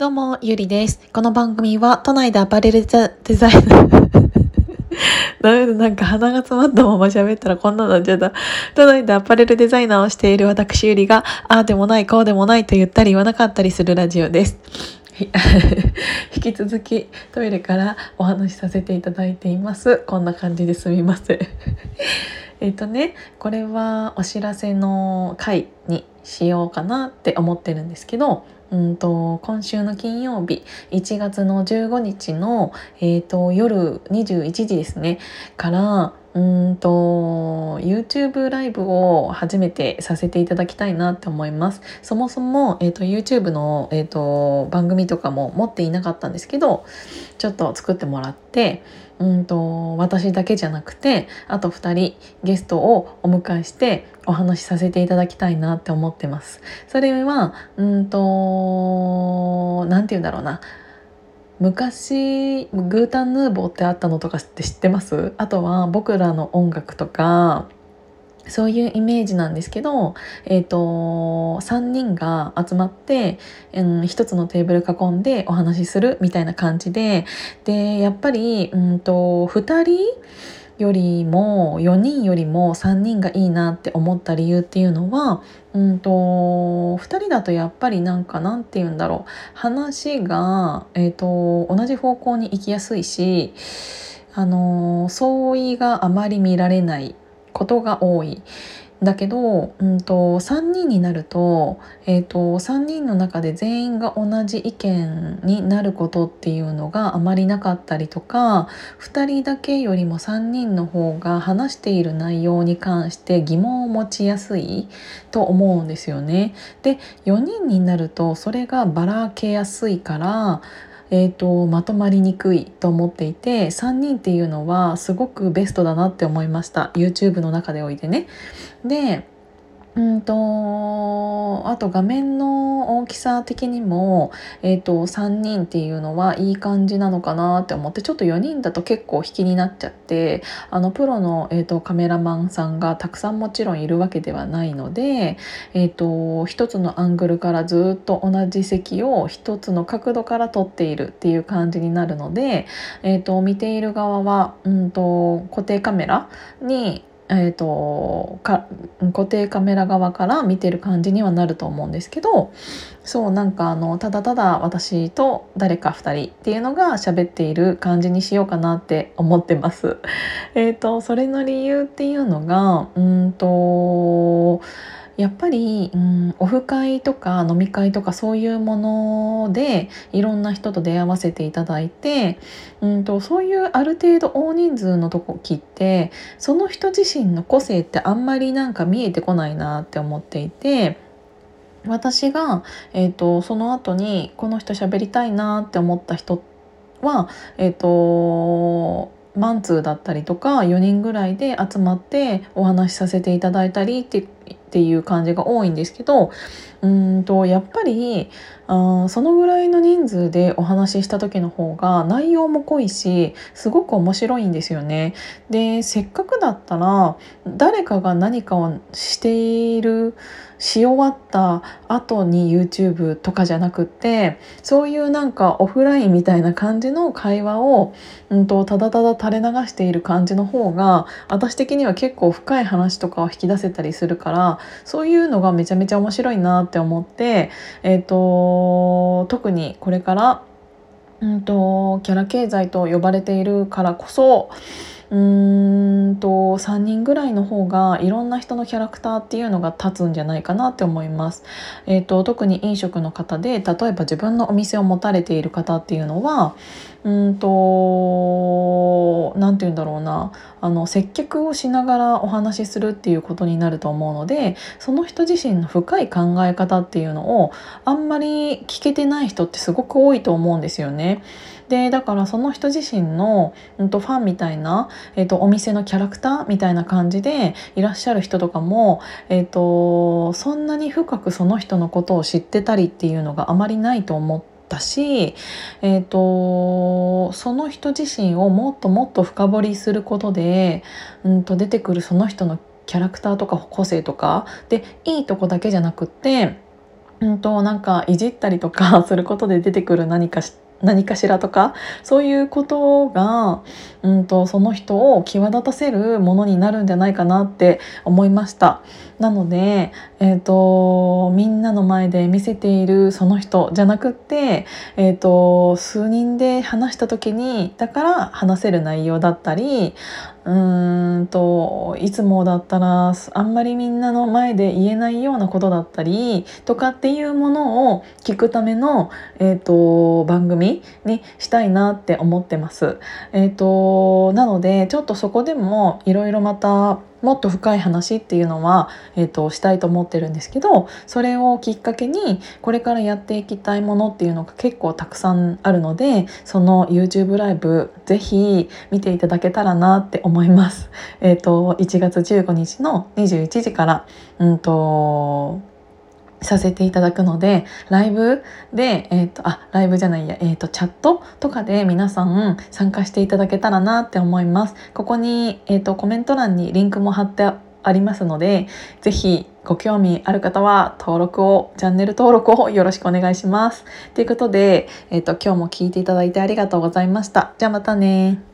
どうも、ゆりです。この番組は都内でアパレルデザイナー ダメだ、なんか鼻が詰まったまま喋ったらこんなのなっちゃった。都内でアパレルデザイナーをしている私ゆりが、ああでもない、こうでもないと言ったり言わなかったりするラジオです。引き続きトイレからお話しさせていただいています。こんな感じですみません。えっとね、これはお知らせの回にしようかなって思ってるんですけど、うんと今週の金曜日1月の15日の、えーと、夜21時ですねからうんと YouTube ライブを初めてさせていただきたいなって思いますそもそも、えーと、YouTube の、えーと番組とかも持っていなかったんですけどちょっと作ってもらってうんと私だけじゃなくてあと2人ゲストをお迎えしてお話しさせていただきたいなって思ってます。それはうんと何て言うんだろうな昔グータンヌーボーってあったのとかって知ってます？あとは僕らの音楽とかそういうイメージなんですけど、えーと、3人が集まって、うん、1つのテーブル囲んでお話しするみたいな感じで。でやっぱり、うんと、2人よりも4人よりも3人がいいなって思った理由っていうのは、うんと、2人だとやっぱりなんかなんて言うんだろう話が、えーと同じ方向に行きやすいしあの相違があまり見られないことが多い。だけど、うんと、3人になると,、えーと、3人の中で全員が同じ意見になることっていうのがあまりなかったりとか2人だけよりも3人の方が話している内容に関して疑問を持ちやすいと思うんですよね。で4人になるとそれがばらけやすいからえーと、まとまりにくいと思っていて3人っていうのはすごくベストだなって思いました YouTube の中でおいてね。でうんとあと画面の大きさ的にも、えーと、3人っていうのはいい感じなのかなって思ってちょっと4人だと結構引きになっちゃってあのプロの、えーと、カメラマンさんがたくさんもちろんいるわけではないので、えーと、一つのアングルからずっと同じ席を一つの角度から撮っているっていう感じになるので、えー、と見ている側は、うんと固定カメラにえーと、か固定カメラ側から見てる感じにはなると思うんですけどそうなんかあのただただ私と誰か2人っていうのが喋っている感じにしようかなって思ってます。えーとそれの理由っていうのがうんとやっぱり、うん、オフ会とか飲み会とかそういうものでいろんな人と出会わせていただいて、うんと、そういうある程度大人数の時ってその人自身の個性ってあんまりなんか見えてこないなって思っていて。私が、えーと、その後にこの人喋りたいなって思った人は、えーとマンツーだったりとか4人ぐらいで集まってお話しさせていただいたりってっていう感じが多いんですけどうんとやっぱりあそのぐらいの人数でお話しした時の方が内容も濃いしすごく面白いんですよね。でせっかくだったら誰かが何かをしているし終わった後に YouTube とかじゃなくってそういうなんかオフラインみたいな感じの会話を、うんと、ただただ垂れ流している感じの方が私的には結構深い話とかを引き出せたりするからそういうのがめちゃめちゃ面白いなって思って、えーと、特にこれから、うんとキャラ経済と呼ばれているからこそうーんと3人ぐらいの方がいろんな人のキャラクターっていうのが立つんじゃないかなって思います。えーと、特に飲食の方で例えば自分のお店を持たれている方っていうのはうんと何て言うんだろうなあの接客をしながらお話しするっていうことになると思うのでその人自身の深い考え方っていうのをあんまり聞けてない人ってすごく多いと思うんですよね。でだからその人自身の、うんと、ファンみたいな、えーと、お店のキャラクターみたいな感じでいらっしゃる人とかも、えーとそんなに深くその人のことを知ってたりっていうのがあまりないと思っ。たし、えーと、その人自身をもっともっと深掘りすることで、うんと出てくるその人のキャラクターとか個性とかでいいとこだけじゃなくってうんとなんかいじったりとか することで出てくる何か何かしらとかそういうことが、うんと、その人を際立たせるものになるんじゃないかなって思いました。なので、えーと、みんなの前で見せているその人じゃなくって、えーと数人で話した時にだから話せる内容だったりうーんといつもだったらあんまりみんなの前で言えないようなことだったりとかっていうものを聞くための、えーと、番組にしたいなって思ってます。えーとなのでちょっとそこでもいろいろまたもっと深い話っていうのは、えーと、したいと思ってるんですけどそれをきっかけにこれからやっていきたいものっていうのが結構たくさんあるのでその YouTube ライブぜひ見ていただけたらなって思います。えーと、1月15日の21時から、うんとさせていただくのでライブで、えーと、あライブじゃないや、えーと、チャットとかで皆さん参加していただけたらなって思います。ここに、えーと、コメント欄にリンクも貼ってありますので是非ご興味ある方は登録をチャンネル登録をよろしくお願いします。ということで、えー、と今日も聞いていただいてありがとうございました。じゃあまたね